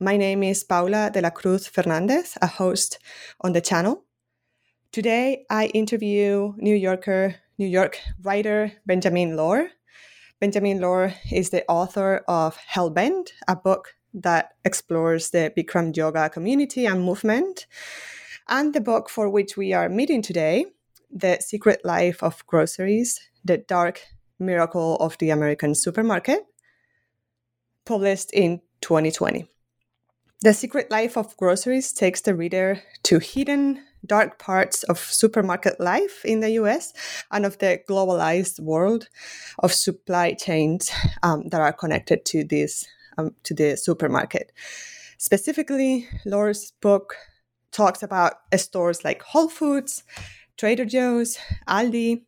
My name is Paula de la Cruz Fernandez, a host on the channel. Today, I interview New Yorker, New York writer Benjamin Lorr. Benjamin Lorr is the author of Hellbent, a book that explores the Bikram yoga community and movement, and the book for which we are meeting today, The Secret Life of Groceries, The Dark Miracle of the American Supermarket, published in 2020. The Secret Life of Groceries takes the reader to hidden, dark parts of supermarket life in the US and of the globalized world of supply chains um, that are connected to this um, to the supermarket. Specifically, Lorr's book talks about stores like Whole Foods, Trader Joe's, Aldi.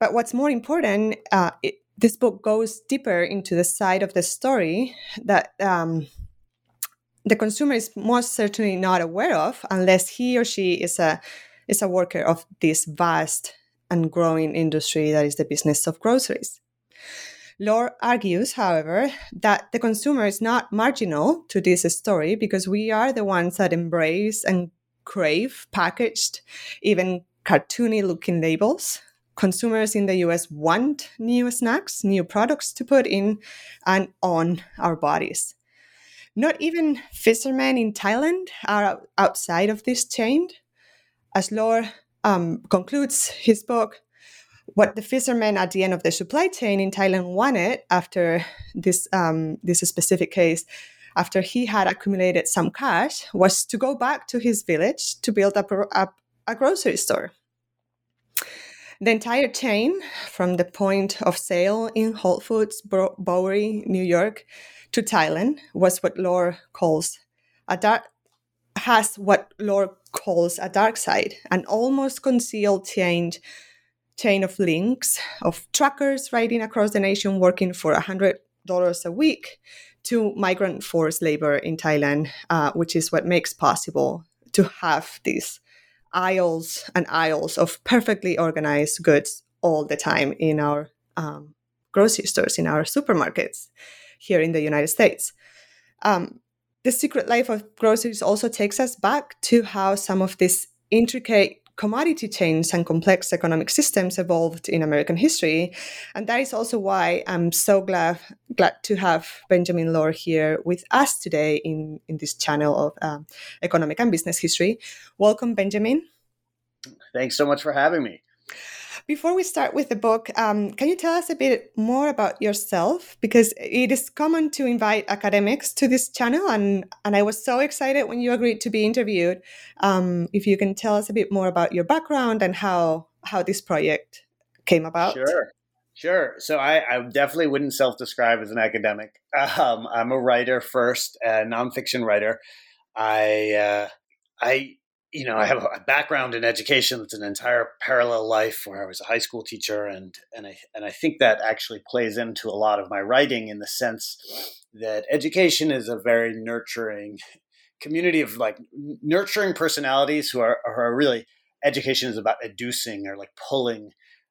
But what's more important, uh, it, this book goes deeper into the side of the story that um, the consumer is most certainly not aware of unless he or she is a is a worker of this vast and growing industry that is the business of groceries. Lorr argues, however, that the consumer is not marginal to this story because we are the ones that embrace and crave packaged, even cartoony looking labels. Consumers in the US want new snacks, new products to put in and on our bodies. Not even fishermen in Thailand are outside of this chain. As Lorr um, concludes his book, what the fishermen at the end of the supply chain in Thailand wanted after this um, this specific case, after he had accumulated some cash, was to go back to his village to build up a, a grocery store. The entire chain, from the point of sale in Whole Foods, Bowery, New York, to Thailand was what Lorr calls a dark has what Lorr calls a dark side, an almost concealed chain chain of links of truckers riding across the nation working for hundred dollars a week to migrant forced labor in Thailand, uh, which is what makes possible to have these aisles and aisles of perfectly organized goods all the time in our um, grocery stores, in our supermarkets here in the United States. Um, the secret life of groceries also takes us back to how some of these intricate commodity chains and complex economic systems evolved in American history. And that is also why I'm so glad glad to have Benjamin Lorr here with us today in, in this channel of um, economic and business history. Welcome, Benjamin. Thanks so much for having me. Before we start with the book, um, can you tell us a bit more about yourself? Because it is common to invite academics to this channel, and, and I was so excited when you agreed to be interviewed. Um, if you can tell us a bit more about your background and how how this project came about. Sure. Sure. So I, I definitely wouldn't self-describe as an academic. Um, I'm a writer first, a nonfiction writer. I uh, I you know, I have a background in education. It's an entire parallel life where I was a high school teacher, and and I and I think that actually plays into a lot of my writing in the sense that education is a very nurturing community of like nurturing personalities who are, who are really education is about educing or like pulling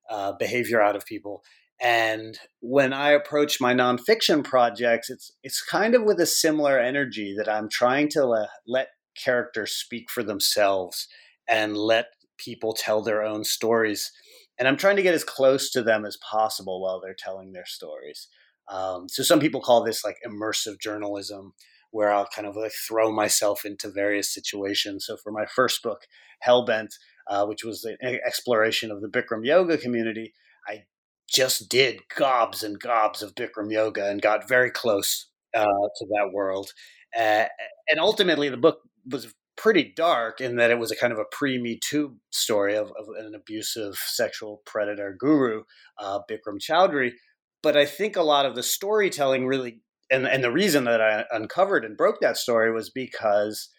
uh, behavior out of people. And when I approach my nonfiction projects, it's it's kind of with a similar energy that I'm trying to le- let characters speak for themselves and let people tell their own stories. And I'm trying to get as close to them as possible while they're telling their stories. Um, so some people call this like immersive journalism, where I'll kind of like throw myself into various situations. So for my first book, Hellbent, uh, which was an exploration of the Bikram yoga community, I just did gobs and gobs of Bikram yoga and got very close uh, to that world. Uh, and ultimately, the book was pretty dark in that it was a kind of a pre Me Too story of, of, an abusive sexual predator guru, uh, Bikram Choudhury. But I think a lot of the storytelling really, and, and the reason that I uncovered and broke that story was because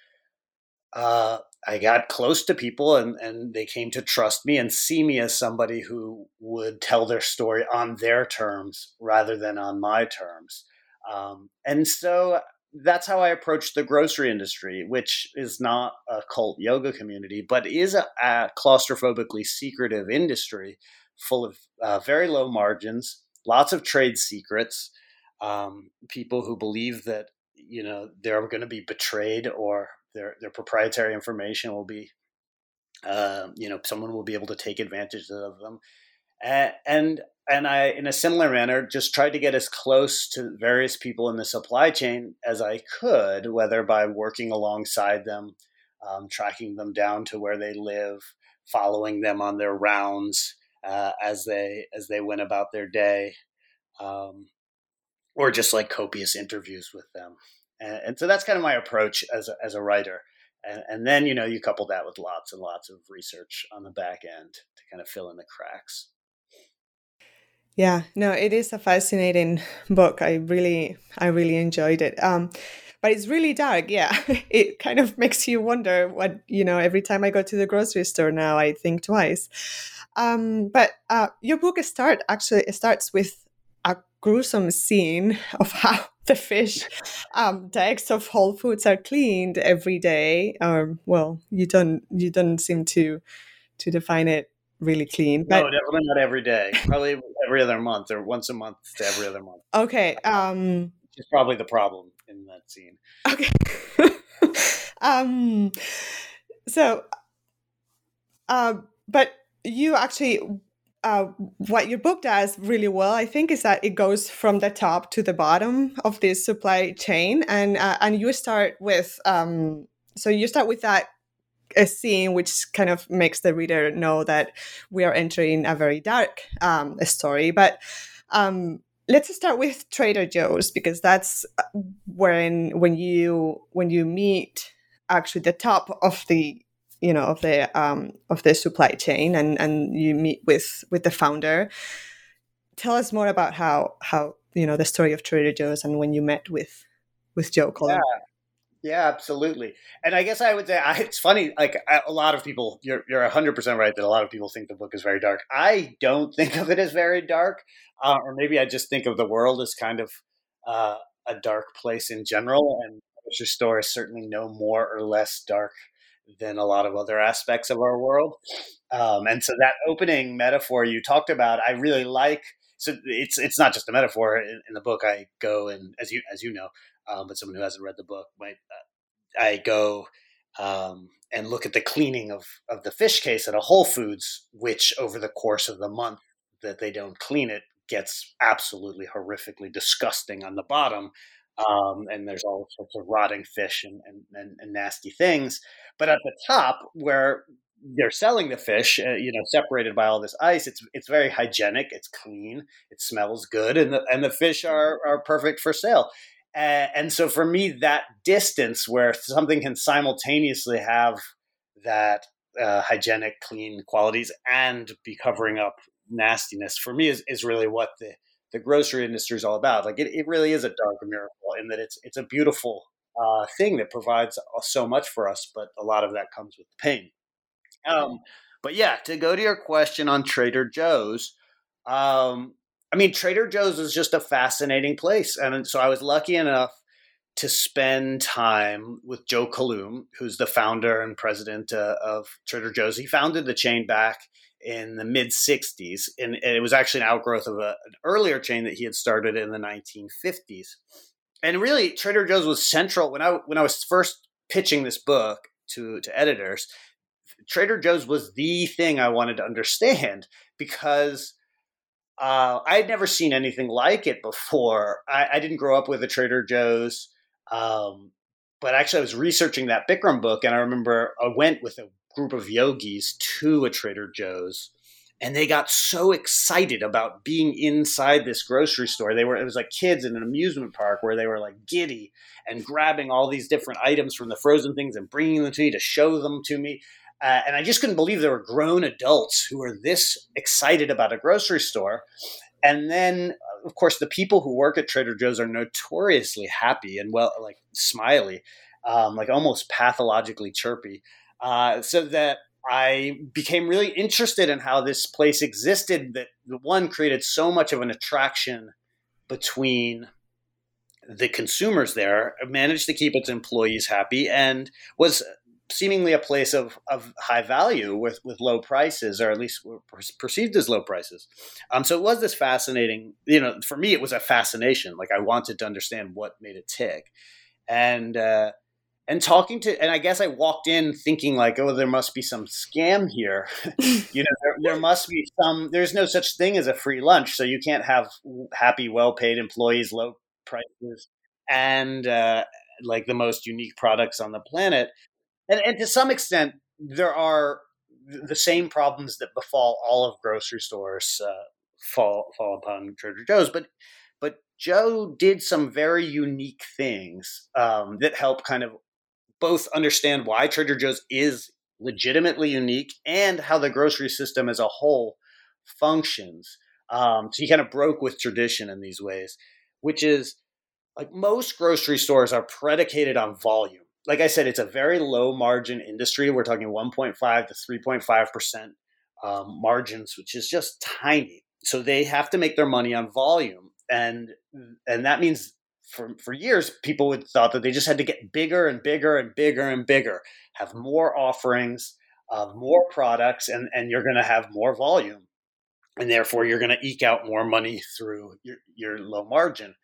uh, I got close to people and, and they came to trust me and see me as somebody who would tell their story on their terms rather than on my terms. Um, and so that's how I approach the grocery industry, which is not a cult yoga community, but is a, a claustrophobically secretive industry full of uh, very low margins, lots of trade secrets, um, people who believe that you know they're going to be betrayed or their their proprietary information will be, uh, you know, someone will be able to take advantage of them, and and I, in a similar manner, just tried to get as close to various people in the supply chain as I could, whether by working alongside them, um, tracking them down to where they live, following them on their rounds uh, as they as they went about their day, um, or just like copious interviews with them. And, and, so that's kind of my approach as a, as a writer. And, and then you know you couple that with lots and lots of research on the back end to kind of fill in the cracks. Yeah, no, it is a fascinating book. I really, I really enjoyed it. Um, but it's really dark. Yeah, it kind of makes you wonder what you know. Every time I go to the grocery store now, I think twice. Um, but uh, your book start actually starts with a gruesome scene of how the fish um, eggs of Whole Foods are cleaned every day. Um, well, you don't you don't seem to to define it really clean. But... No, definitely not every day. Probably every other month or once a month to every other month. Okay. Um, Which is probably the problem in that scene. Okay. um, so, uh, but you actually uh, what your book does really well, I think, is that it goes from the top to the bottom of this supply chain, and uh, and you start with um, so you start with that a scene which kind of makes the reader know that we are entering a very dark um, story. But um, let's start with Trader Joe's because that's uh, when when you when you meet actually the top of the you know of the um, of the supply chain and and you meet with with the founder. Tell us more about how how you know the story of Trader Joe's and when you met with with Joe Coulombe. Yeah. Yeah, absolutely. And I guess I would say I, it's funny. Like a lot of people, you're you're hundred percent right that a lot of people think the book is very dark. I don't think of it as very dark, uh, or maybe I just think of the world as kind of uh, a dark place in general. And grocery store is certainly no more or less dark than a lot of other aspects of our world. Um, and so that opening metaphor you talked about, I really like. So it's it's not just a metaphor. In, in the book, I go and as you as you know, um, but someone who hasn't read the book might. Uh, I go um, and look at the cleaning of of the fish case at a Whole Foods, which over the course of the month that they don't clean it gets absolutely horrifically disgusting on the bottom. Um, and there's all sorts of rotting fish and, and, and, and, nasty things. But at the top, where they're selling the fish, uh, you know, separated by all this ice, it's it's very hygienic. It's clean. It smells good, and the and the fish are are perfect for sale. Uh, and so for me, that distance where something can simultaneously have that uh, hygienic, clean qualities and be covering up nastiness for me is, is really what the, the grocery industry is all about. Like it, it really is a dark miracle in that it's it's a beautiful uh, thing that provides so much for us, but a lot of that comes with pain. Um, but yeah, to go to your question on Trader Joe's, um, I mean, Trader Joe's is just a fascinating place. And so I was lucky enough to spend time with Joe Coulombe, who's the founder and president uh, of Trader Joe's. He founded the chain back in the mid 60s, and, it was actually an outgrowth of a, an earlier chain that he had started in the 1950s. And really, Trader Joe's was central when I when I was first pitching this book to to editors. Trader Joe's was the thing I wanted to understand because uh, I had never seen anything like it before. I, I, didn't grow up with a Trader Joe's, um, but actually, I was researching that Bikram book, and I remember I went with a group of yogis to a Trader Joe's, and they got so excited about being inside this grocery store. They were it was like kids in an amusement park where they were like giddy and grabbing all these different items from the frozen things and bringing them to me to show them to me. Uh, and I just couldn't believe there were grown adults who were this excited about a grocery store. And then, of course, the people who work at Trader Joe's are notoriously happy and well, like smiley, um, like almost pathologically chirpy. Uh, so that I became really interested in how this place existed. That one created so much of an attraction between the consumers there, managed to keep its employees happy, and was seemingly a place of, of high value with, with low prices, or at least perceived as low prices. Um, so it was this fascinating, you know, for me, it was a fascination. Like I wanted to understand what made it tick. And, uh, and talking to, and I guess I walked in thinking like, oh, there must be some scam here. you know, there, there must be some, there's no such thing as a free lunch. So you can't have happy, well paid employees, low prices, and, uh, like the most unique products on the planet and, and to some extent, there are the same problems that befall all of grocery stores uh, fall fall upon Trader Joe's. But but Joe did some very unique things um, that help kind of both understand why Trader Joe's is legitimately unique and how the grocery system as a whole functions. Um, so he kind of broke with tradition in these ways, which is like most grocery stores are predicated on volume like I said, it's a very low margin industry. We're talking 1.5 to 3.5 percent um, margins, which is just tiny. So they have to make their money on volume, and and that means for for years people would thought that they just had to get bigger and bigger and bigger and bigger, have more offerings, uh, more products, and and you're going to have more volume, and therefore you're going to eke out more money through your your low margin.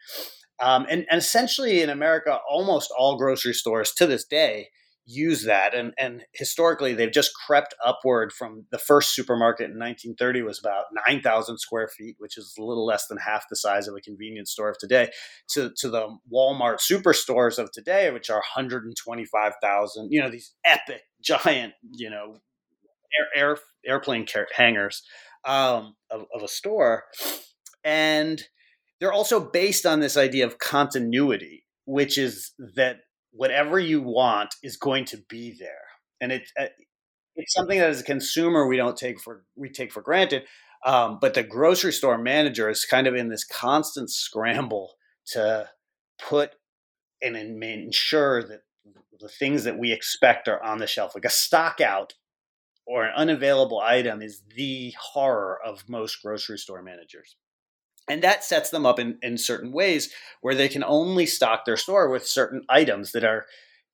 Um, and, and, essentially in America, almost all grocery stores to this day use that. And, and historically, they've just crept upward from the first supermarket in 1930 was about 9,000 square feet, which is a little less than half the size of a convenience store of today, to, to the Walmart superstores of today, which are 125,000, you know, these epic, giant, you know, air, air airplane hangars um, of, of a store. And – they're also based on this idea of continuity, which is that whatever you want is going to be there, and it, uh, it's something that as a consumer we don't take for we take for granted. Um, but the grocery store manager is kind of in this constant scramble to put and ensure that the things that we expect are on the shelf, like a stock out or an unavailable item, is the horror of most grocery store managers. And that sets them up in, in certain ways where they can only stock their store with certain items that are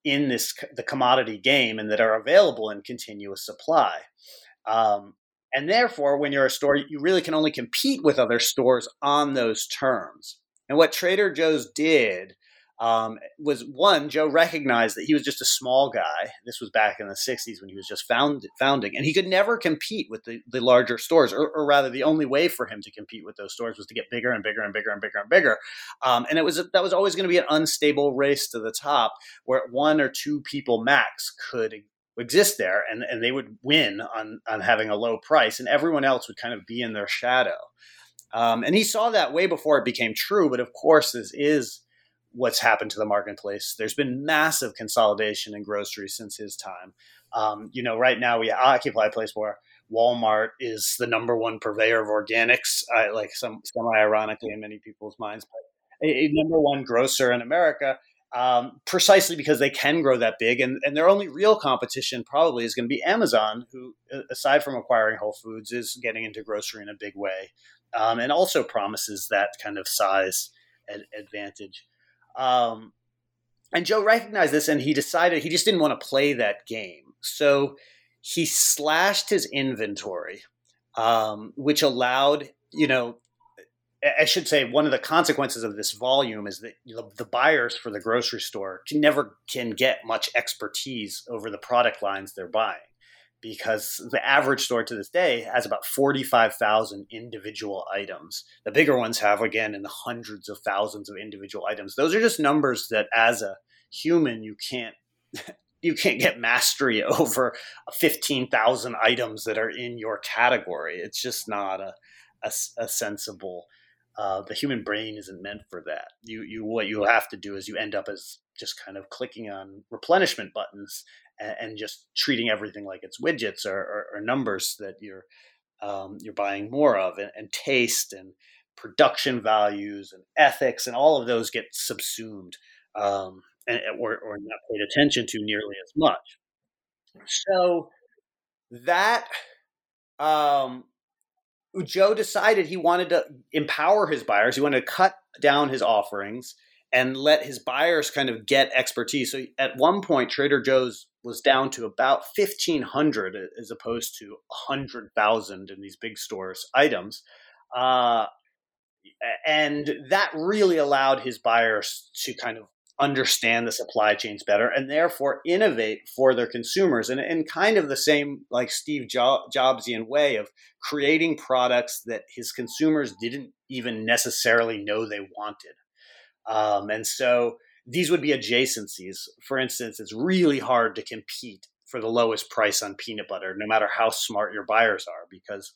in this the commodity game and that are available in continuous supply. Um, and therefore, when you're a store, you really can only compete with other stores on those terms. And what Trader Joe's did um, was one, Joe recognized that he was just a small guy. This was back in the 60s when he was just found, founding, and he could never compete with the, the larger stores, or, or, rather, the only way for him to compete with those stores was to get bigger and bigger and bigger and bigger and bigger. Um, and it was that was always going to be an unstable race to the top, where one or two people max could exist there, and, and they would win on on having a low price, and everyone else would kind of be in their shadow. Um, and he saw that way before it became true, but of course, this is what's happened to the marketplace. There's been massive consolidation in groceries since his time. Um, you know, right now we occupy a place where Walmart is the number one purveyor of organics, uh, like some semi ironically in many people's minds, but a, a, number one grocer in America. um, precisely because they can grow that big. And, and their only real competition probably is going to be Amazon, who, aside from acquiring Whole Foods, is getting into grocery in a big way um, and also promises that kind of size ad- advantage. Um, and Joe recognized this and he decided he just didn't want to play that game. So he slashed his inventory, um, which allowed, you know, I should say one of the consequences of this volume is that the buyers for the grocery store can never can get much expertise over the product lines they're buying because the average store to this day has about 45,000 individual items. The bigger ones have again in the hundreds of thousands of individual items. Those are just numbers that as a human you can't you can't get mastery over 15,000 items that are in your category. It's just not a a, a sensible uh, the human brain isn't meant for that. You you what you have to do is you end up as just kind of clicking on replenishment buttons and, just treating everything like it's widgets or, or, or numbers that you're um, you're buying more of, and, and taste and production values and ethics and all of those get subsumed um, and, or, or not paid attention to nearly as much. So that um, Joe decided he wanted to empower his buyers. He wanted to cut down his offerings and let his buyers kind of get expertise. So at one point, Trader Joe's was down to about 1,500 as opposed to 100,000 in these big stores items. Uh, and that really allowed his buyers to kind of understand the supply chains better and therefore innovate for their consumers and in kind of the same like Steve Jobsian way of creating products that his consumers didn't even necessarily know they wanted. Um, and so these would be adjacencies. For instance, it's really hard to compete for the lowest price on peanut butter, no matter how smart your buyers are, because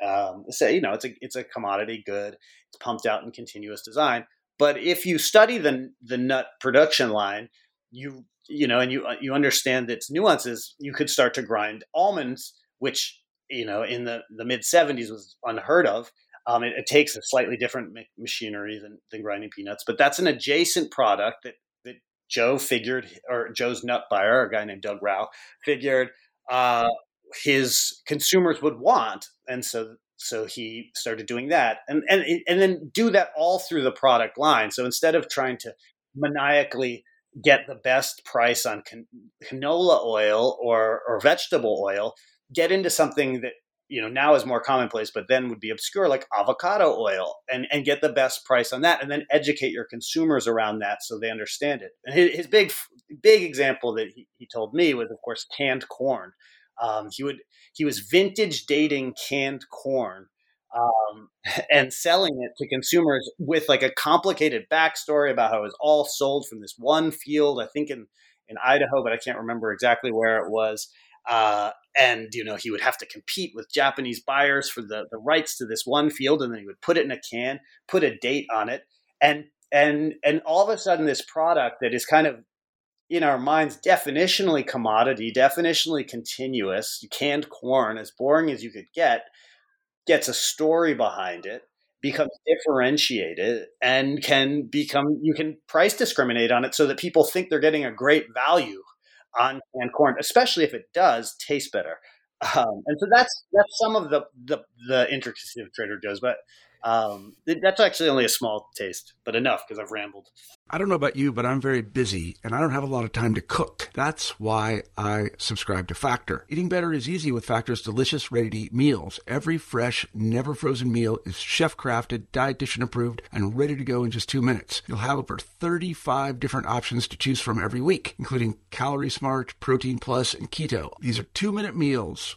um, say you know it's a it's a commodity good. It's pumped out in continuous design. But if you study the the nut production line, you you know, and you uh, you understand its nuances, you could start to grind almonds, which you know in the the mid '70s was unheard of. Um, it, it, takes a slightly different machinery than, than grinding peanuts, but that's an adjacent product that that Joe figured, or Joe's nut buyer, a guy named Doug Rauch, figured uh, his consumers would want, and so so he started doing that and and and then do that all through the product line. So instead of trying to maniacally get the best price on can- canola oil or or vegetable oil get into something that you know now is more commonplace but then would be obscure like avocado oil and and get the best price on that and then educate your consumers around that so they understand it and his, his big big example that he, he told me was of course canned corn um, he would he was vintage dating canned corn um, and selling it to consumers with like a complicated backstory about how it was all sold from this one field. I think in in Idaho, but I can't remember exactly where it was. Uh, and you know he would have to compete with Japanese buyers for the the rights to this one field, and then he would put it in a can, put a date on it, and and and all of a sudden this product that is kind of in our minds definitionally commodity, definitionally continuous, canned corn, as boring as you could get, gets a story behind it, becomes differentiated, and can become you can price discriminate on it so that people think they're getting a great value on canned corn, especially if it does taste better. Um, and so that's that's some of the the, the intricacy of Trader Joe's, but um, that's actually only a small taste, but enough because I've rambled. I don't know about you, but I'm very busy and I don't have a lot of time to cook. That's why I subscribe to Factor. Eating better is easy with Factor's delicious, ready to eat meals. Every fresh, never frozen meal is chef crafted, dietitian approved, and ready to go in just two minutes. You'll have over 35 different options to choose from every week, including Calorie Smart, Protein Plus, and Keto. These are two minute meals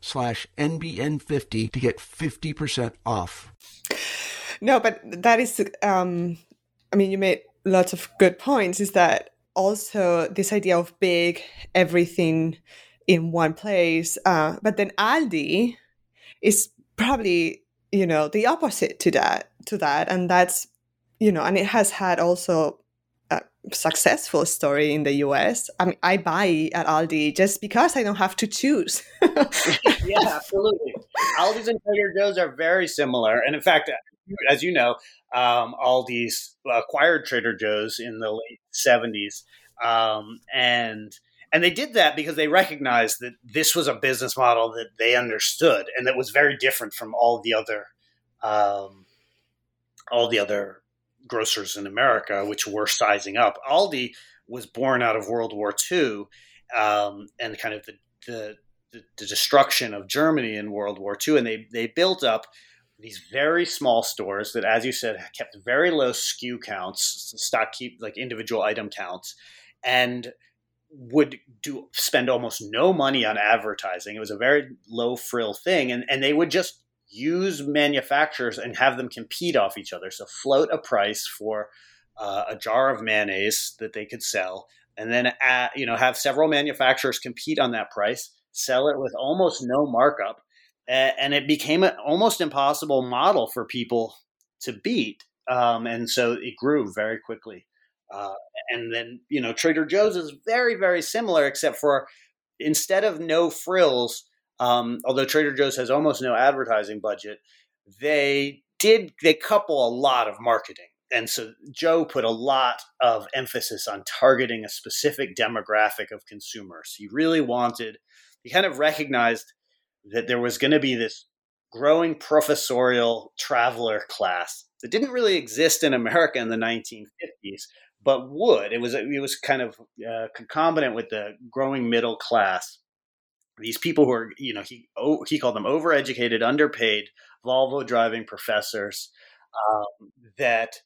slash NBN50 to get 50% off. No, but that is, um, I mean, you made lots of good points. Is that also this idea of big everything in one place? Uh, but then Aldi is probably, you know, the opposite to that, to that. And that's, you know, and it has had also successful story in the US. I mean, I buy at Aldi just because I don't have to choose. yeah, absolutely. Aldi's and Trader Joe's are very similar, and in fact, as you know, um, Aldi's acquired Trader Joe's in the late seventies, um, and and they did that because they recognized that this was a business model that they understood and that was very different from all the other um, all the other grocers in America, which were sizing up. Aldi was born out of World War II um, and kind of the, the, the, destruction of Germany in World War II. And they, they built up these very small stores that, as you said, kept very low SKU counts, stock keep like individual item counts, and would do spend almost no money on advertising. It was a very low frill thing, and and they would just use manufacturers and have them compete off each other. So float a price for uh, a jar of mayonnaise that they could sell, and then add, you know have several manufacturers compete on that price, sell it with almost no markup, and it became an almost impossible model for people to beat. Um, and so it grew very quickly. Uh, and then you know Trader Joe's is very very similar, except for instead of no frills um, although Trader Joe's has almost no advertising budget, they did they couple a lot of marketing. And so Joe put a lot of emphasis on targeting a specific demographic of consumers. He really wanted, he kind of recognized that there was going to be this growing professorial traveler class that didn't really exist in America in the 1950s, but would. It was it was kind of uh, concomitant with the growing middle class these people who are, you know, he oh, he called them overeducated, underpaid Volvo driving professors um, that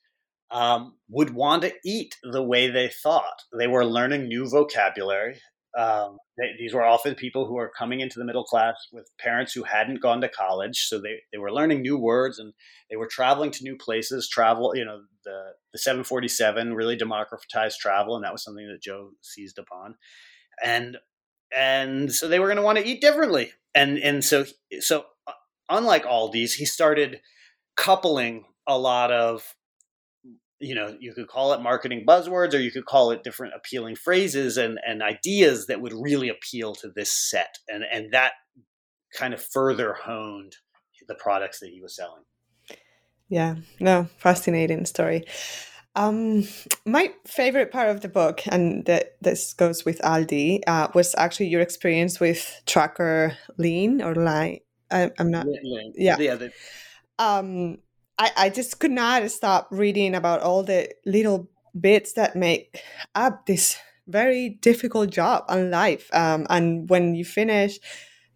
um, would want to eat the way they thought. They were learning new vocabulary. Um, they, these were often people who were coming into the middle class with parents who hadn't gone to college, so they, they were learning new words and they were traveling to new places. Travel, you know, the the 747 really democratized travel, and that was something that Joe seized upon. And and so they were going to want to eat differently. And and so so uh, unlike Aldi's, he started coupling a lot of you know you could call it marketing buzzwords or you could call it different appealing phrases and and ideas that would really appeal to this set. And and that kind of further honed the products that he was selling. Yeah. No fascinating story um, my favorite part of the book, and that this goes with Aldi, uh, was actually your experience with Tracker Lean or Line. I, am not. Yeah. yeah the, um, I, I just could not stop reading about all the little bits that make up this very difficult job and life. Um, and when you finish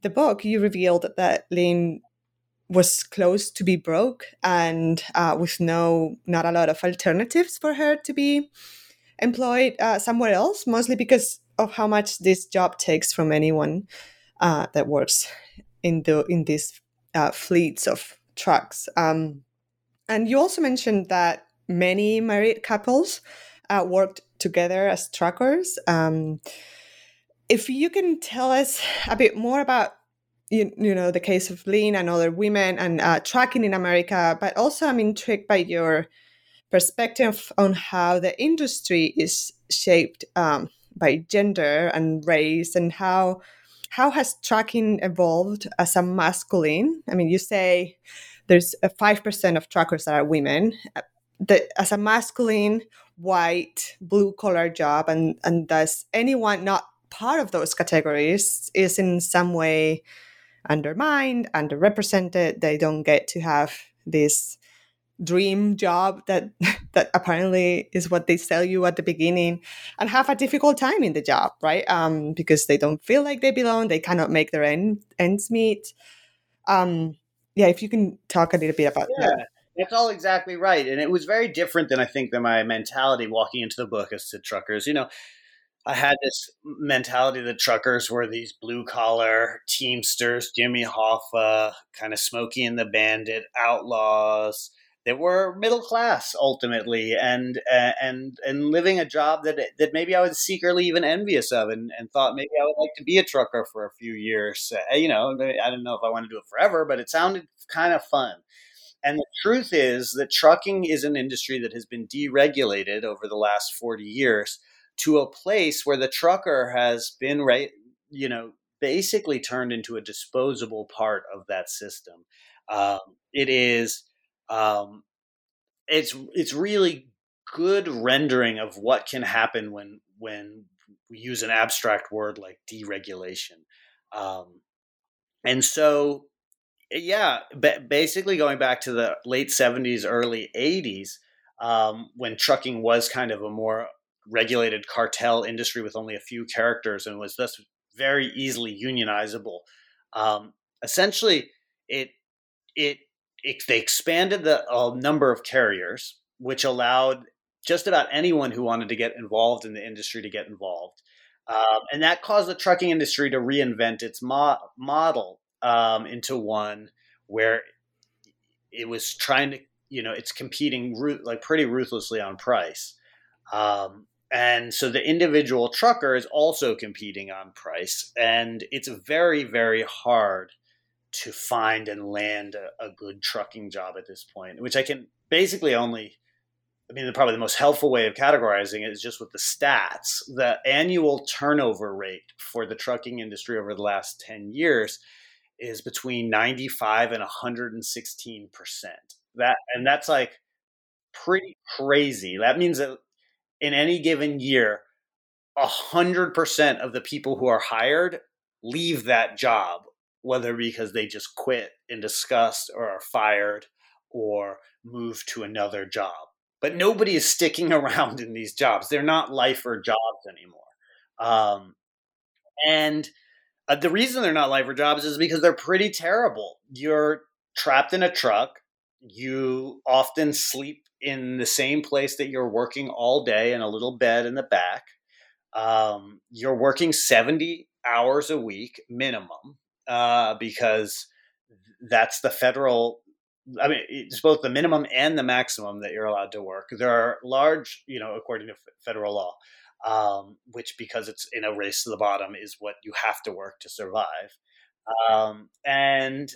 the book, you revealed that Lean was close to be broke and uh, with no not a lot of alternatives for her to be employed uh, somewhere else mostly because of how much this job takes from anyone uh, that works in the in these uh, fleets of trucks. Um, and you also mentioned that many married couples uh, worked together as truckers. Um, if you can tell us a bit more about you, you know the case of Lean and other women and uh, tracking in America, but also I'm intrigued by your perspective on how the industry is shaped um, by gender and race, and how how has tracking evolved as a masculine? I mean, you say there's a five percent of trackers that are women. That as a masculine, white, blue collar job, and and does anyone not part of those categories is in some way undermined, underrepresented. They don't get to have this dream job that that apparently is what they sell you at the beginning and have a difficult time in the job right? Um, because they don't feel like they belong. They cannot make their end, ends meet. Um, yeah if you can talk a little bit about yeah. that that's all exactly right. And it was very different than i think than my mentality walking into the book as to truckers. You know I had this mentality that truckers were these blue collar teamsters, Jimmy Hoffa, kind of Smokey and the Bandit, outlaws that were middle class ultimately, and and and living a job that that maybe I was secretly even envious of, and, and thought maybe I would like to be a trucker for a few years. Uh, you know, I didn't know if I want to do it forever, but it sounded kind of fun. And the truth is that trucking is an industry that has been deregulated over the last 40 years to a place where the trucker has been right, you know, basically turned into a disposable part of that system. Um, it is um, it's it's really good rendering of what can happen when when we use an abstract word like deregulation. Um, and so, yeah, basically going back to the late 70s, early 80s, um, when trucking was kind of a more regulated cartel industry with only a few characters and was thus very easily unionizable. Um, essentially, it it it, they expanded the uh, number of carriers, which allowed just about anyone who wanted to get involved in the industry to get involved. Um, and that caused the trucking industry to reinvent its mo- model um, into one where it was trying to, you know, it's competing like pretty ruthlessly on price. Um, and so the individual trucker is also competing on price. And it's very, very hard to find and land a, a, good trucking job at this point, which I can basically only. I mean, probably the most helpful way of categorizing it is just with the stats. The annual turnover rate for the trucking industry over the last 10 years is between 95 and 116 percent. That and that's like pretty crazy. That means that in any given year, hundred percent of the people who are hired leave that job whether because they just quit in disgust or are fired or move to another job. But nobody is sticking around in these jobs. They're not lifer jobs anymore. Um, and uh, the reason they're not lifer jobs is because they're pretty terrible. You're trapped in a truck. You often sleep in the same place that you're working all day in a little bed in the back. Um, you're working 70 hours a week minimum uh, because that's the federal. I mean, it's both the minimum and the maximum that you're allowed to work. There are large, you know, according to federal law, um, which because it's in a race to the bottom is what you have to work to survive. Um, and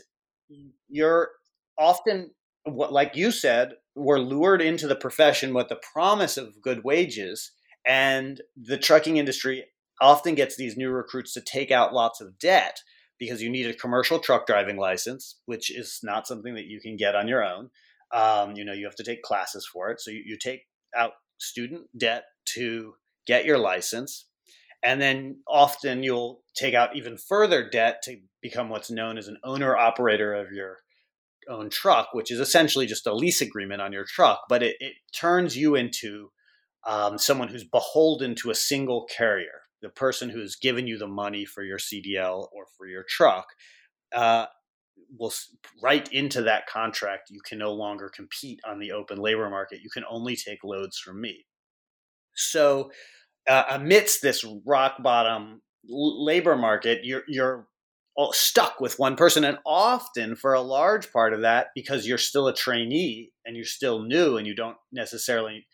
you're often what, like you said, we're lured into the profession with the promise of good wages, and the trucking industry often gets these new recruits to take out lots of debt because you need a commercial truck driving license, which is not something that you can get on your own. Um, you know, you have to take classes for it. So you, you take out student debt to get your license. And then often you'll take out even further debt to become what's known as an owner operator of your own truck, which is essentially just a lease agreement on your truck. But it, it turns you into um, someone who's beholden to a single carrier the person who's given you the money for your CDL or for your truck uh, will write into that contract you can no longer compete on the open labor market. You can only take loads from me. So, uh, amidst this rock bottom labor market, you're you're stuck with one person, and often for a large part of that, because you're still a trainee and you're still new and you don't necessarily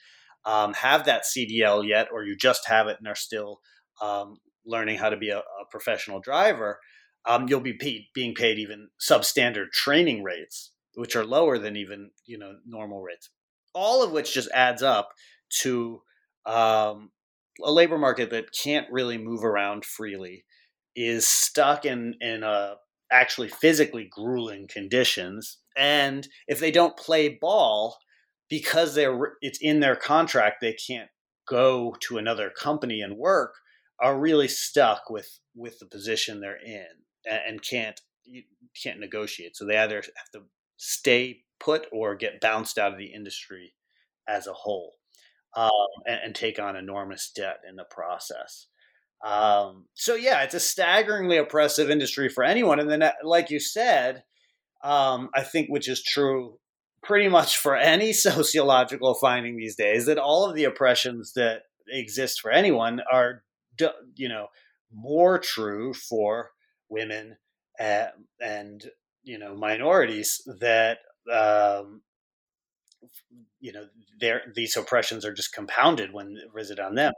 um, have that CDL yet, or you just have it and are still um, learning how to be a, a professional driver, um, you'll be paid, being paid even substandard training rates, which are lower than even you know normal rates. All of which just adds up to um, a labor market that can't really move around freely, is stuck in in a actually physically grueling conditions, and if they don't play ball because they're it's in their contract, they can't go to another company and work are really stuck with with the position they're in and, and can't can't negotiate. So they either have to stay put or get bounced out of the industry as a whole, um, and, and, take on enormous debt in the process. Um, so yeah, it's a staggeringly oppressive industry for anyone. And then, uh, like you said, um, I think which is true pretty much for any sociological finding these days that all of the oppressions that exist for anyone are you know, more true for women and, and you know minorities that um, you know their these oppressions are just compounded when visit on them.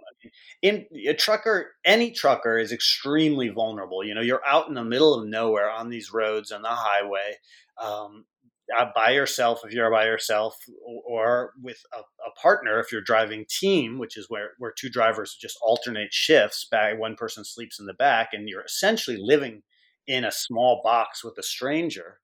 In a trucker any trucker is extremely vulnerable you know you're out in the middle of nowhere on these roads on the highway um, by yourself if you're by yourself or with a, a, partner if you're driving team which is where, where two drivers just alternate shifts back one person sleeps in the back and you're essentially living in a small box with a stranger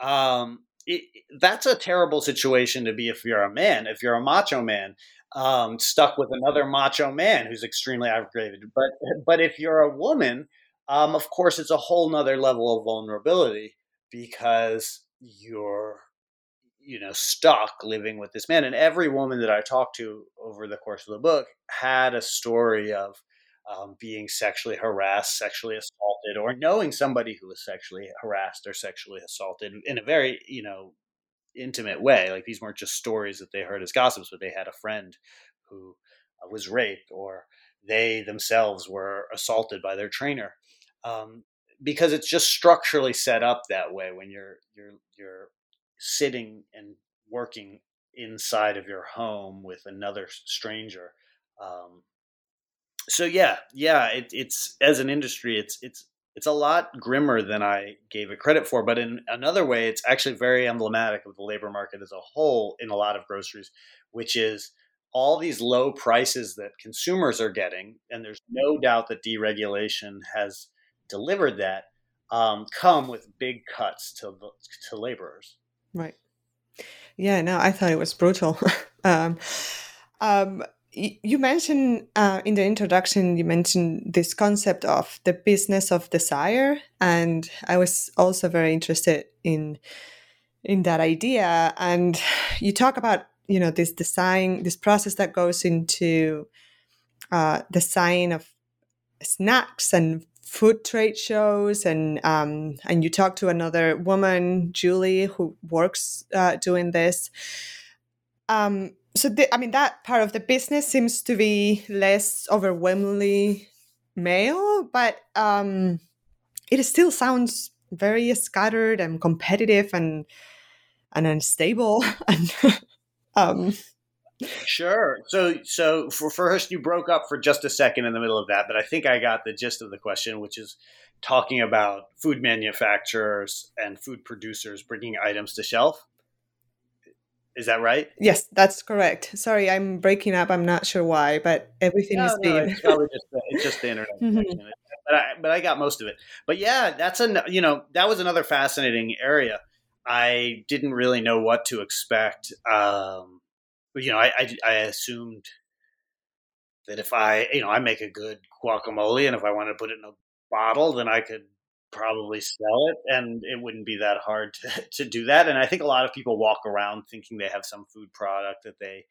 um, it, that's a terrible situation to be if you're a man if you're a macho man um, stuck with another macho man who's extremely aggravated. But but if you're a woman um, of course it's a whole nother level of vulnerability because you're you know stuck living with this man. And every woman that i talked to over the course of the book had a story of um, being sexually harassed sexually assaulted or knowing somebody who was sexually harassed or sexually assaulted in a very you know intimate way like these weren't just stories that they heard as gossips but they had a friend who uh, was raped or they themselves were assaulted by their trainer um, because it's just structurally set up that way when you're you're you're sitting and working inside of your home with another stranger. Um, so yeah, yeah, it, it's as an industry, it's it's it's a lot grimmer than I gave it credit for. But in another way, it's actually very emblematic of the labor market as a whole in a lot of groceries, which is all these low prices that consumers are getting, and there's no doubt that deregulation has delivered that um, come with big cuts to to laborers. Right. Yeah. No, I thought it was brutal. um, um, you mentioned uh, in the introduction you mentioned this concept of the business of desire and i was also very interested in in that idea. And you talk about you know this design this process that goes into uh, design of snacks and food trade shows and um, and you talk to another woman julie who works uh, doing this. Um, so the, i mean that part of the business seems to be less overwhelmingly male but um, it still sounds very scattered and competitive and and unstable and um, Sure. So, so for first, you broke up for just a second in the middle of that, but I think I got the gist of the question, which is talking about food manufacturers and food producers bringing items to shelf. Is that right? Yes, that's correct. Sorry, I'm breaking up. I'm not sure why, but everything no, is no, being. It's probably just the, it's just the internet. mm-hmm. But I, but I got most of it. But yeah, that's a you know that was another fascinating area. I didn't really know what to expect. Um, you know, I, I, I assumed that if I, you know, I make a good guacamole, and if I wanted to put it in a bottle, then I could probably sell it, and it wouldn't be that hard to, to do that. And I think a lot of people walk around thinking they have some food product that they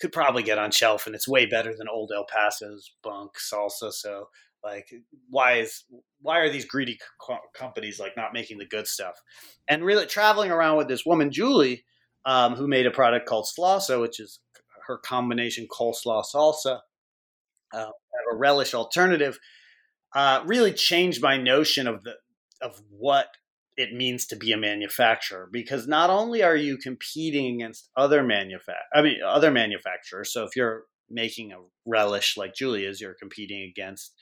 could probably get on shelf, and it's way better than Old El Paso's bunk salsa. So, like, why is why are these greedy co- companies like not making the good stuff? And really traveling around with this woman, Julie um, who made a product called Slawsa, which is her combination coleslaw salsa, uh, a relish alternative. Uh, really changed my notion of the of what it means to be a manufacturer because not only are you competing against other manufa- I mean other manufacturers. So if you're making a relish like Julia's, you're competing against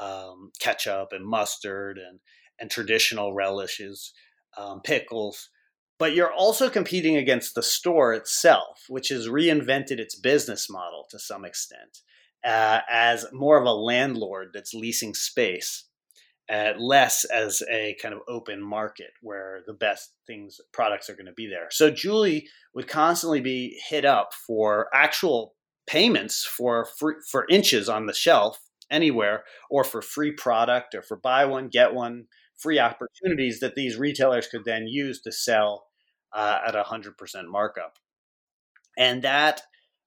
um, ketchup and mustard and and traditional relishes, um, pickles but you're also competing against the store itself, which has reinvented its business model to some extent uh, as more of a landlord that's leasing space, uh, less as a kind of open market where the best things, products are going to be there. So Julie would constantly be hit up for actual payments for for inches on the shelf anywhere, or for free product, or for buy one get one free opportunities that these retailers could then use to sell uh, at a hundred percent markup, and that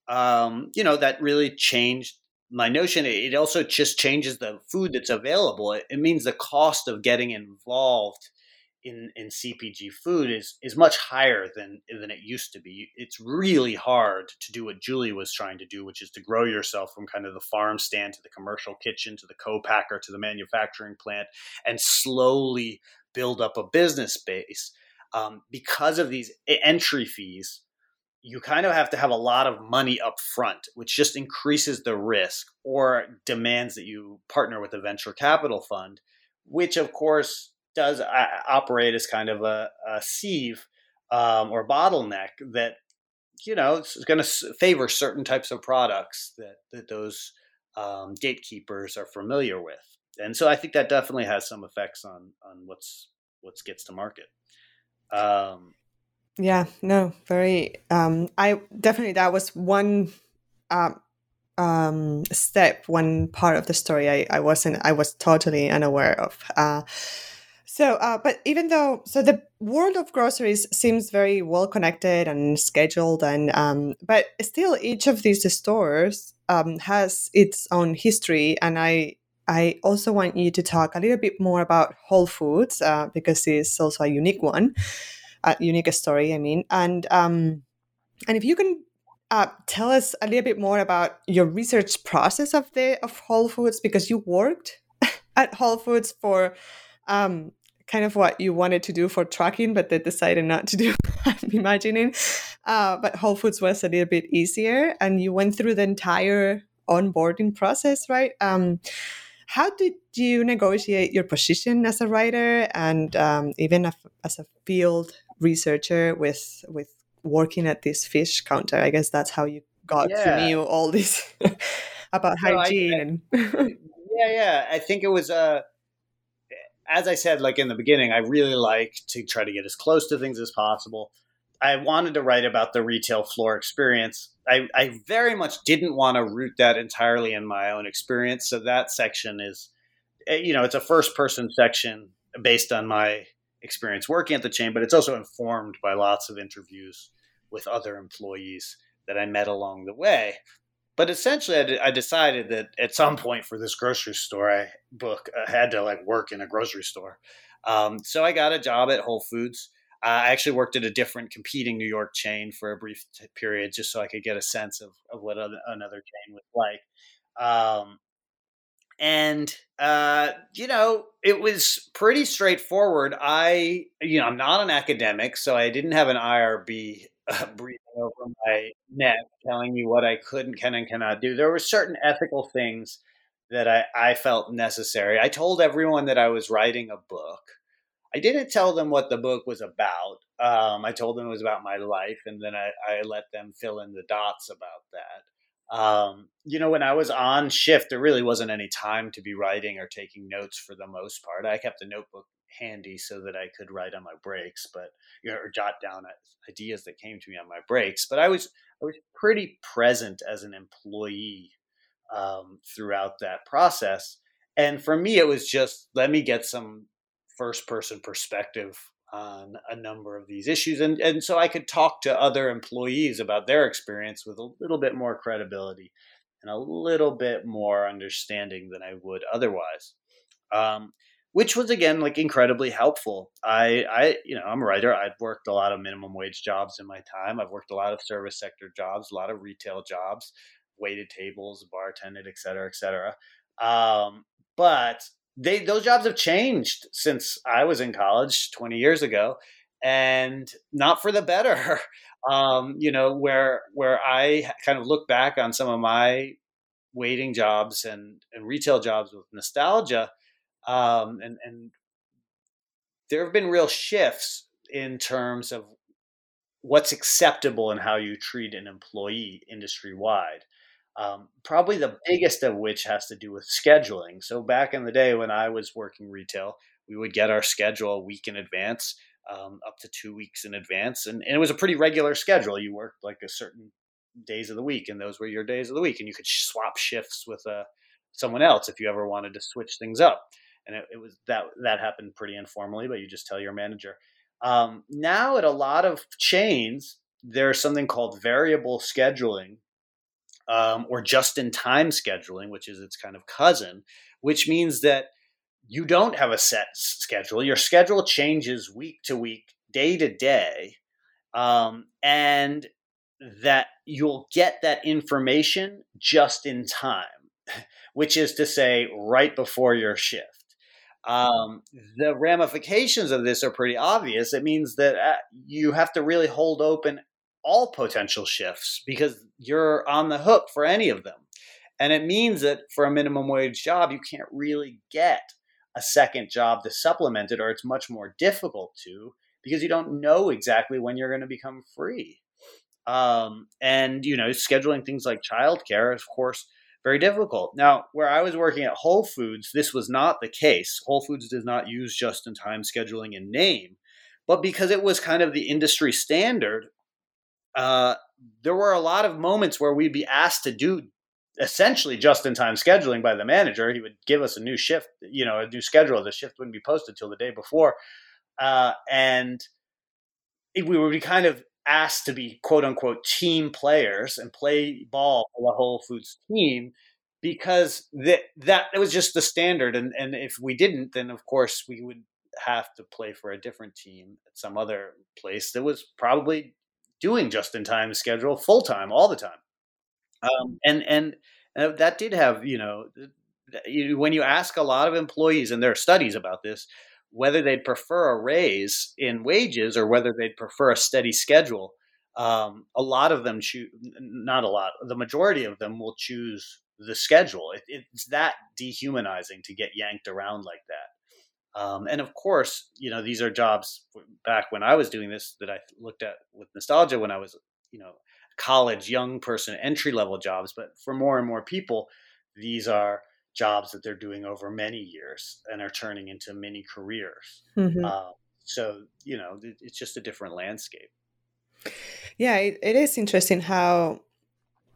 um, you know that really changed my notion. It also just changes the food that's available. It, it means the cost of getting involved in in CPG food is is much higher than than it used to be. It's really hard to do what Julie was trying to do, which is to grow yourself from kind of the farm stand to the commercial kitchen to the co-packer to the manufacturing plant and slowly build up a business base. Um, because of these entry fees, you kind of have to have a lot of money up front, which just increases the risk or demands that you partner with a venture capital fund, which of course does uh, operate as kind of a, a sieve um, or bottleneck that you know is going to favor certain types of products that that those um, gatekeepers are familiar with, and so I think that definitely has some effects on on what's what gets to market. Um, yeah, no, very. Um, I definitely that was one um, um, step, one part of the story I, I wasn't, I was totally unaware of. Uh, so, uh, but even though, so the world of groceries seems very well connected and scheduled, and um, but still, each of these stores um, has its own history, and I I also want you to talk a little bit more about Whole Foods uh, because it's also a unique one, a unique story. I mean, and um, and if you can uh, tell us a little bit more about your research process of the of Whole Foods because you worked at Whole Foods for um, kind of what you wanted to do for tracking, but they decided not to do. I'm imagining, uh, but Whole Foods was a little bit easier, and you went through the entire onboarding process, right? Um, how did you negotiate your position as a writer and um, even as a field researcher with with working at this fish counter? I guess that's how you got yeah. to know all this about hygiene I, and. yeah, yeah. I think it was uh, as I said, like in the beginning, I really like to try to get as close to things as possible. I wanted to write about the retail floor experience. I, I very much didn't want to root that entirely in my own experience. So that section is, eh, you know, it's a first person section based on my experience working at the chain, but it's also informed by lots of interviews with other employees that I met along the way but essentially, I, d- I decided that at some point for this grocery store I book, I had to like work in a grocery store. Um, so I got a job at Whole Foods. Uh, I actually worked at a different competing New York chain for a brief t- period, just so I could get a sense of, of what other, another chain was like. Um, and uh, you know, it was pretty straightforward. I, you know, I'm not an academic, so I didn't have an IRB uh, breathing over my neck, telling me what I could and can and cannot do. There were certain ethical things that I, I felt necessary. I told everyone that I was writing a book. I didn't tell them what the book was about. Um, I told them it was about my life, and then I, I let them fill in the dots about that. Um, you know, when I was on shift, there really wasn't any time to be writing or taking notes for the most part. I kept a notebook handy so that I could write on my breaks, but you know, or jot down ideas that came to me on my breaks. But I was I was pretty present as an employee um, throughout that process, and for me, it was just let me get some first person perspective on a number of these issues, and and so I could talk to other employees about their experience with a little bit more credibility and a little bit more understanding than I would otherwise. Um, which was again like incredibly helpful. I, I, you know, I'm a writer. I've worked a lot of minimum wage jobs in my time. I've worked a lot of service sector jobs, a lot of retail jobs, waited tables, bartended, et cetera, et cetera. Um, but they those jobs have changed since I was in college 20 years ago, and not for the better. Um, you know, where where I kind of look back on some of my waiting jobs and and retail jobs with nostalgia um, and and there have been real shifts in terms of what's acceptable and how you treat an employee industry wide. Um, probably the biggest of which has to do with scheduling. So back in the day when I was working retail, we would get our schedule a week in advance, um, up to two weeks in advance, and, and, it was a pretty regular schedule. You worked like a certain days of the week, and those were your days of the week, and you could swap shifts with uh, someone else if you ever wanted to switch things up and it, it, was that that happened pretty informally, but you just tell your manager. Um, now at a lot of chains, there's something called variable scheduling um, or just in time scheduling, which is its kind of cousin, which means that you don't have a set schedule. Your schedule changes week to week, day to day, um, and that you'll get that information just in time, which is to say, right before your shift. Um, the ramifications of this are pretty obvious. It means that uh, you have to really hold open all potential shifts because you're on the hook for any of them. And it means that for a minimum wage job, you can't really get a second job to supplement it, or it's much more difficult to because you don't know exactly when you're going to become free. Um, and, you know, scheduling things like childcare, is of course, very difficult. Now, where I was working at Whole Foods, this was not the case. Whole Foods does not use just in time scheduling in name, but because it was kind of the industry standard, uh, there were a lot of moments where we'd be asked to do essentially just in time scheduling by the manager. He would give us a new shift, you know, a new schedule. The shift wouldn't be posted till the day before. Uh, and we would be kind of asked to be quote unquote team players and play ball for the Whole Foods team because that that was just the standard and and if we didn't then of course we would have to play for a different team at some other place that was probably doing just in time schedule full time all the time. Um, and and uh, that did have you know when you ask a lot of employees and there are studies about this whether they'd prefer a raise in wages or whether they'd prefer a steady schedule um, a lot of them choose not a lot the majority of them will choose the schedule. It, it's that dehumanizing to get yanked around like that um, and of course you know these are jobs back when i was doing this that i looked at with nostalgia when i was you know college young person entry level jobs but for more and more people these are jobs that they're doing over many years and are turning into mini careers mm-hmm. uh, so you know it's just a different landscape yeah it, it is interesting how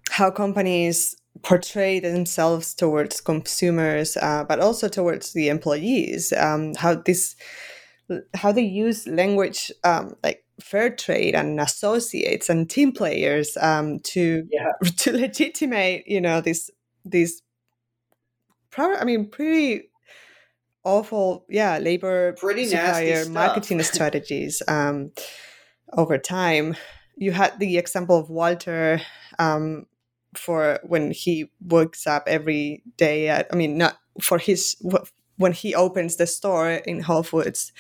how companies portray themselves towards consumers uh, but also towards the employees um, how this how they use language um, like fair trade and associates and team players um, to yeah. to legitimate you know these these I mean pretty awful yeah labor pretty supplier marketing strategies um, over time. You had the example of Walter um, for when he wakes up every day at I mean not for his when he opens the store in Whole Foods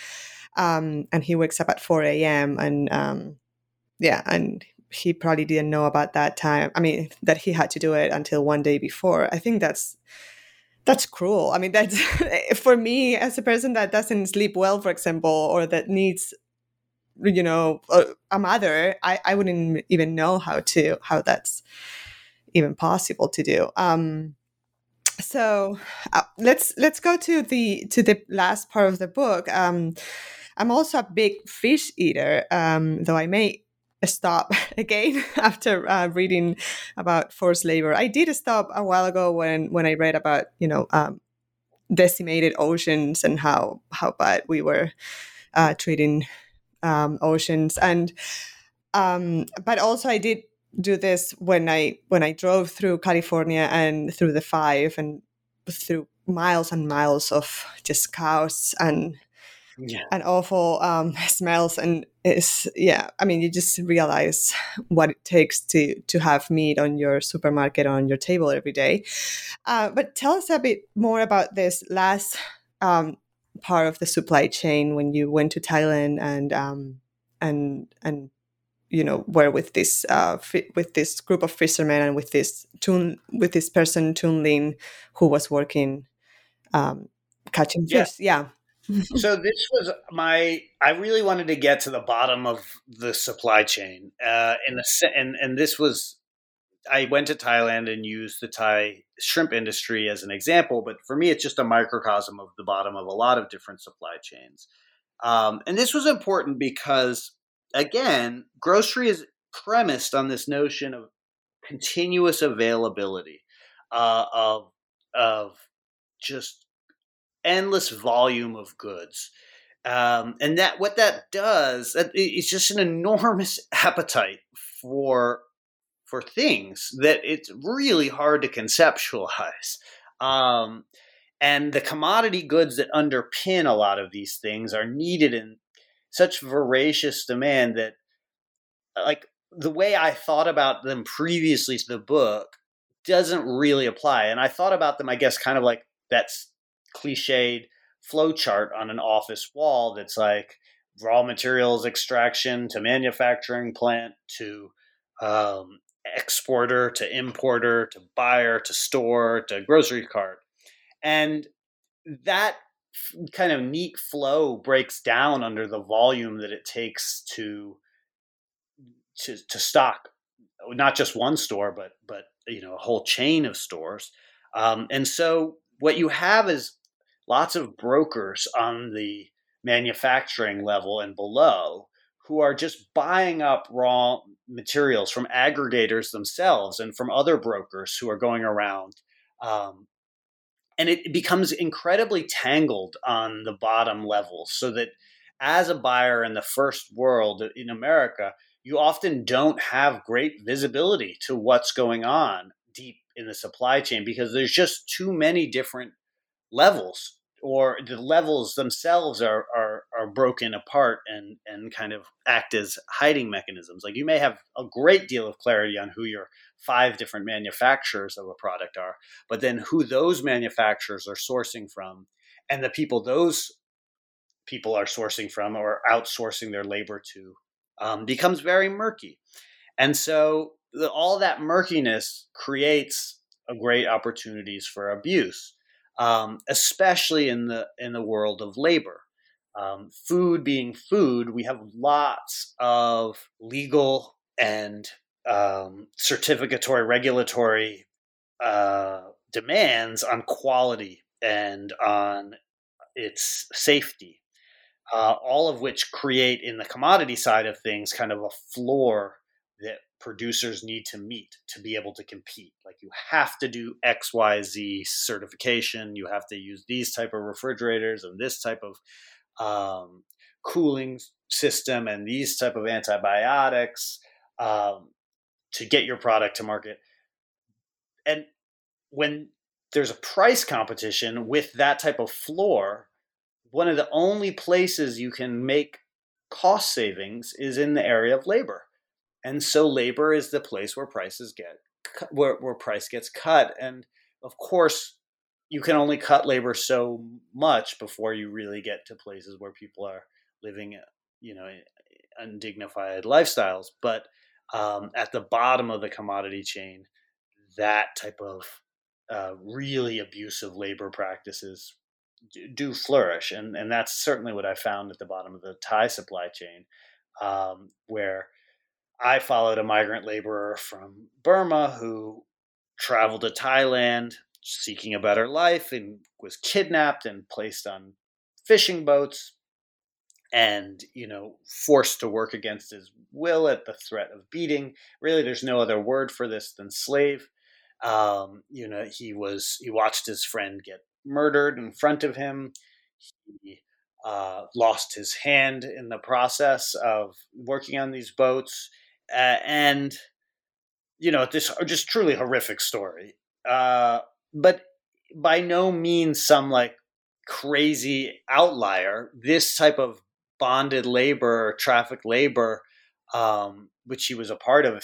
um, and he wakes up at 4 a.m. and um, yeah, and he probably didn't know about that time. I mean, that he had to do it until one day before. I think that's that's cruel. I mean, that's for me as a person that doesn't sleep well, for example, or that needs, you know, a, a mother. I I wouldn't even know how to how that's even possible to do. Um, so uh, let's let's go to the to the last part of the book. Um, I'm also a big fish eater, um, though I may stop again after uh, reading about forced labor. I did stop a while ago when when I read about you know um, decimated oceans and how how bad we were uh, treating um, oceans and um, but also I did do this when I when I drove through California and through the five and through miles and miles of just cows and yeah. and awful um, smells and it's yeah i mean you just realize what it takes to to have meat on your supermarket on your table every day uh, but tell us a bit more about this last um, part of the supply chain when you went to thailand and um, and and you know were with this uh, fi- with this group of fishermen and with this tune with this person Tun Lin who was working um, catching fish. Yeah. So this was my i really wanted to get to the bottom of the supply chain uh in the and and this was i went to thailand and used the thai shrimp industry as an example but for me it's just a microcosm of the bottom of a lot of different supply chains. Um, and this was important because again grocery is premised on this notion of continuous availability uh, of of just endless volume of goods. Um, and that what that does it's just an enormous appetite for for things that it's really hard to conceptualize um, And the commodity goods that underpin a lot of these things are needed in such voracious demand that, like, the way I thought about them previously to the book doesn't really apply. And I thought about them, I guess, kind of like that's cliched flow chart on an office wall that's like raw materials extraction to manufacturing plant to um, exporter to importer to buyer to store to grocery cart. And that kind of neat flow breaks down under the volume that it takes to to, to stock not just one store but but you know a whole chain of stores um, and so what you have is lots of brokers on the manufacturing level and below who are just buying up raw materials from aggregators themselves and from other brokers who are going around. Um, and it becomes incredibly tangled on the bottom level so that as a buyer in the first world in America, you often don't have great visibility to what's going on deep in the supply chain because there's just too many different levels or the levels themselves are, are are broken apart and and kind of act as hiding mechanisms. Like you may have a great deal of clarity on who your five different manufacturers of a product are, but then who those manufacturers are sourcing from, and the people those people are sourcing from or outsourcing their labor to, um, becomes very murky. And so the, all that murkiness creates a great opportunities for abuse um, especially in the in the world of labor. Um, food being food, we have lots of legal and um, certificatory regulatory uh, demands on quality and on its safety, uh, all of which create in the commodity side of things kind of a floor that producers need to meet to be able to compete. Like you have to do xyz certification. You have to use these type of refrigerators and this type of um, cooling system and these type of antibiotics um, to get your product to market. And when there's a price competition with that type of floor one of the only places you can make cost savings is in the area of labor and so labor is the place where prices get where, where price gets cut and of course you can only cut labor so much before you really get to places where people are living you know undignified lifestyles. But um, at the bottom of the commodity chain that type of uh, really abusive labor practices do flourish. And and that's certainly what i found at the bottom of the thai supply chain um, where I followed a migrant laborer from Burma who traveled to Thailand seeking a better life and was kidnapped and placed on fishing boats and you know forced to work against his will at the threat of beating. Really there's no other word for this than slave. Um, you know he was he watched his friend get murdered in front of him. He uh, lost his hand in the process of working on these boats uh, and you know this just truly horrific story uh, but by no means some like crazy outlier. This type of bonded labor or traffic labor um, which he was a part of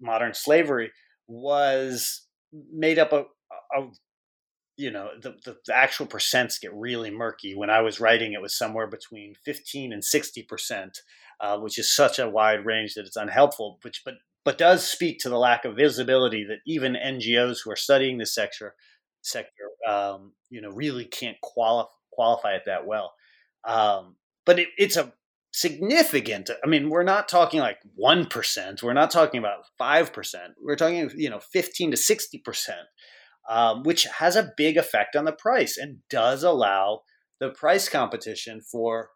modern slavery was made up of, of you know the, the, the, actual percents get really murky. When i was writing it was somewhere between 15 and 60 percent uh, which is such a wide range that it's unhelpful, which but but does speak to the lack of visibility that even NGOs who are studying this sector sector um, you know really can't qualify qualify it that well. Um, but it, it's a significant. I mean, we're not talking like one percent. We're not talking about five percent. We're talking you know fifteen to sixty percent, um, which has a big effect on the price and does allow the price competition for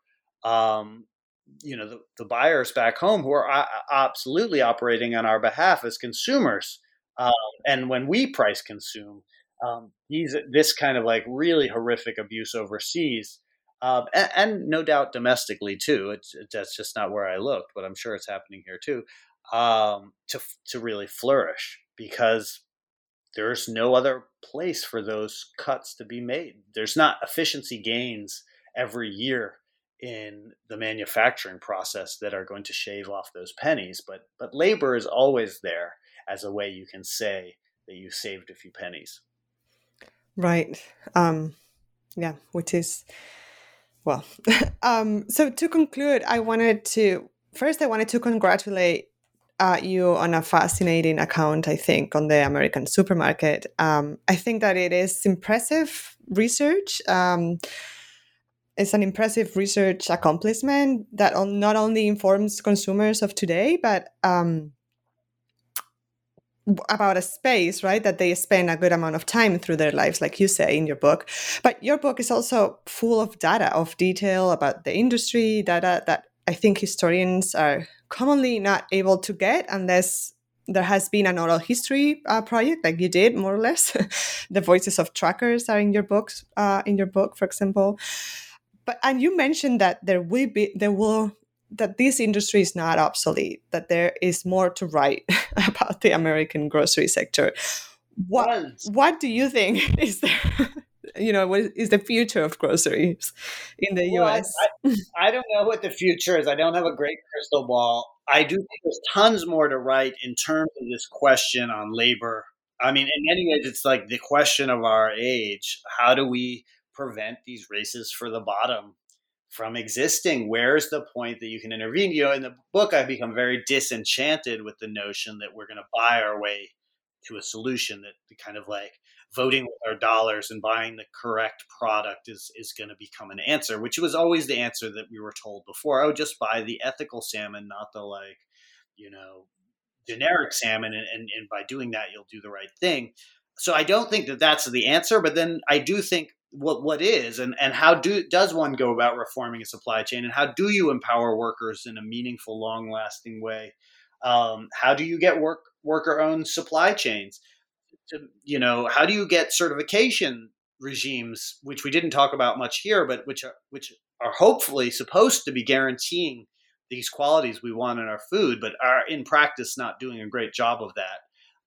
um, you know the, the buyers back home who are absolutely operating on our behalf as consumers um, and when we price consume um, these this kind of like really horrific abuse overseas um, and, and, no doubt domestically too it's, it, that's just not where i looked but i'm sure it's happening here too um, to to really flourish because there's no other place for those cuts to be made. There's not efficiency gains every year in the manufacturing process that are going to shave off those pennies, but but labor is always there as a way you can say that you saved a few pennies. Right. Um, yeah, which is well. um, so to conclude, I wanted to first I wanted to congratulate uh, you on a fascinating account, I think, on the American supermarket. Um, I think that it is impressive research. Um, it's an impressive research accomplishment that not only informs consumers of today, but um, about a space, right, that they spend a good amount of time through their lives, like you say in your book. But your book is also full of data, of detail about the industry, data that I think historians are commonly not able to get unless there has been an oral history uh, project like you did more or less the voices of truckers are in your books uh, in your book for example but and you mentioned that there will be there will that this industry is not obsolete that there is more to write about the american grocery sector. What what do you think is there you know what is the future of groceries in the well, us I, I, I, don't know what the future is. I don't have a great crystal ball. I do think there's tons more to write in terms of this question on labor. I mean in many ways it's like the question of our age. How do we prevent these races for the bottom from existing where's the point that you can intervene you know in the book i become very disenchanted with the notion that we're going to buy our way to a solution that kind of like voting with our dollars and buying the correct product is is going to become an answer, which was always the answer that we were told before. Oh, just buy the ethical salmon, not the like, you know, generic salmon, and, and, and by doing that, you'll do the right thing. So I don't think that that's the answer, but then I do think what what is and and how do does one go about reforming a supply chain, and how do you empower workers in a meaningful, long lasting way? Um, how do you get work worker owned supply chains? to you know how do you get certification regimes which we didn't talk about much here but which are which are hopefully supposed to be guaranteeing these qualities we want in our food but are in practice not doing a great job of that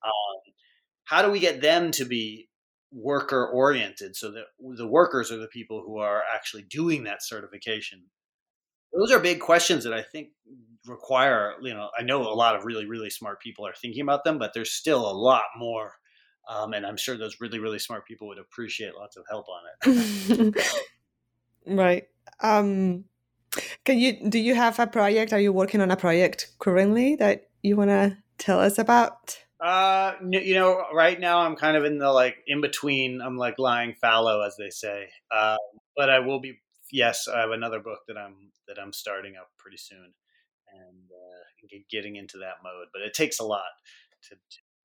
um, how do we get them to be worker oriented so that the workers are the people who are actually doing that certification those are big questions that i think require you know i know a lot of really really smart people are thinking about them but there's still a lot more um, and I'm sure those really, really smart people would appreciate lots of help on it. right. Um, can you do you have a project? Are you working on a project currently that you want to tell us about? Uh, you know, right now I'm kind of in the like in between. I'm like lying fallow, as they say. Uh, but I will be. Yes, I have another book that I'm that I'm starting up pretty soon, and uh, getting into that mode. But it takes a lot to,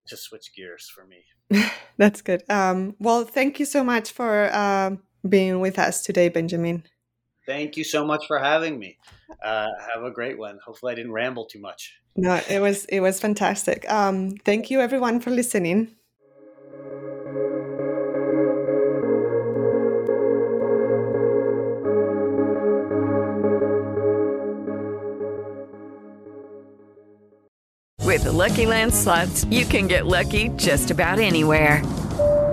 to switch gears for me. That's good. Um, well, thank you so much for uh, being with us today, Benjamin. Thank you so much for having me. Uh, have a great one. Hopefully, I didn't ramble too much. No, it was it was fantastic. Um, thank you, everyone, for listening. With the Lucky Land slots, you can get lucky just about anywhere.